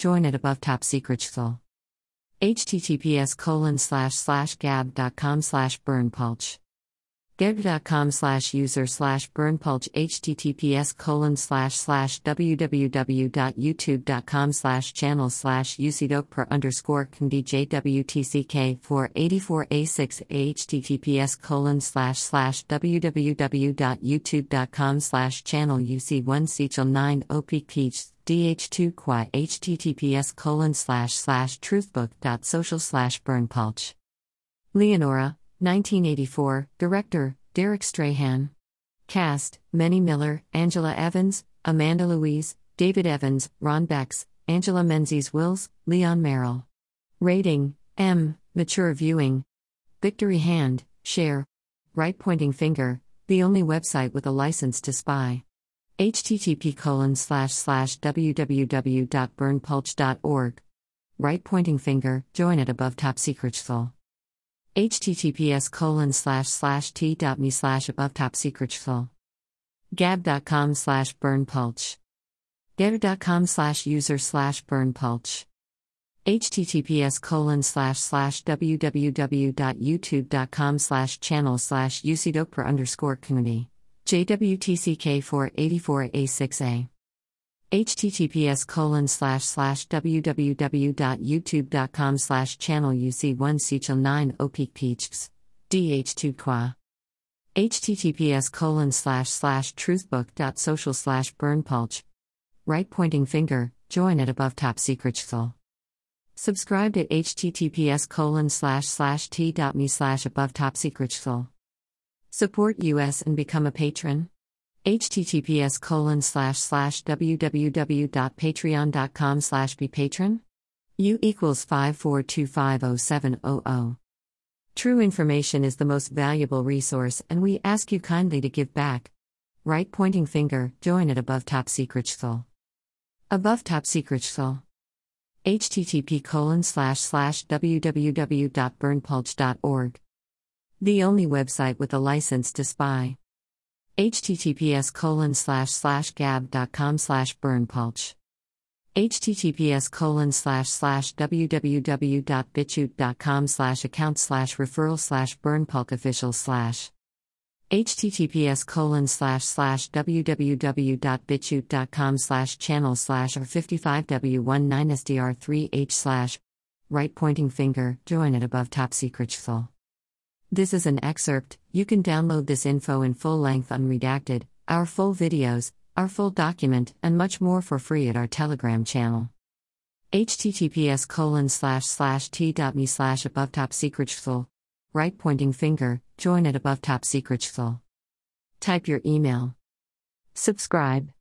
join at above top secret https colon slash slash gab.com slash berndpulch gab.com slash user slash berndpulch https colon slash slash www.youtube.com slash channel slash ucdokper underscore kndjwtck 484a6 https colon slash slash www.youtube.com slash channel uc1 sechel 9 oppeach dh2 qua https colon slash slash truthbook.social slash berndpulch leonora 1984, Director, Derek Strahan. Cast, Menny Miller, Angela Evans, Amanda Louise, David Evans, Ron Becks, Angela Menzies Wills, Leon Merrill. Rating, M, Mature Viewing. Victory Hand, Share. Right Pointing Finger, the only website with a license to spy. Http colon slash slash www.berndpulch.org. Right Pointing Finger, join at above top secret soul. https colon slash slash t.me slash above top secret gab.com slash berndpulch getter.com slash user slash berndpulch https colon slash slash www.youtube.com slash channel slash ucdokper underscore community jwtck 484a6a https colon slash slash www.youtube.com slash channel uc1 sechel 9 oppeach dh2 qua https colon slash slash truthbook.social slash berndpulch right pointing finger join at above top secret soul. Subscribe at https colon slash slash t.me slash above top secret soul support us and become a patron. Https colon slash slash www.patreon.com slash bepatron u equals 5425070 true information is the most valuable resource and we ask you kindly to give back. Right pointing finger join at above top secret soul above top secret soul http colon slash slash www.berndpulch.org the only website with a license to spy. Https colon slash slash gab.com slash berndpulch https colon slash slash www.bitchute.com slash account slash referral slash berndpulch official slash. Https colon slash slash www.bitchute.com slash channel slash or 55w19sdr3h slash. Right pointing finger join at above top secret full this is an excerpt, you can download this info in full length unredacted, our full videos, our full document, and much more for free at our Telegram channel. https colon slash slash t.me slash above top right pointing finger, join at above top Type your email. Subscribe.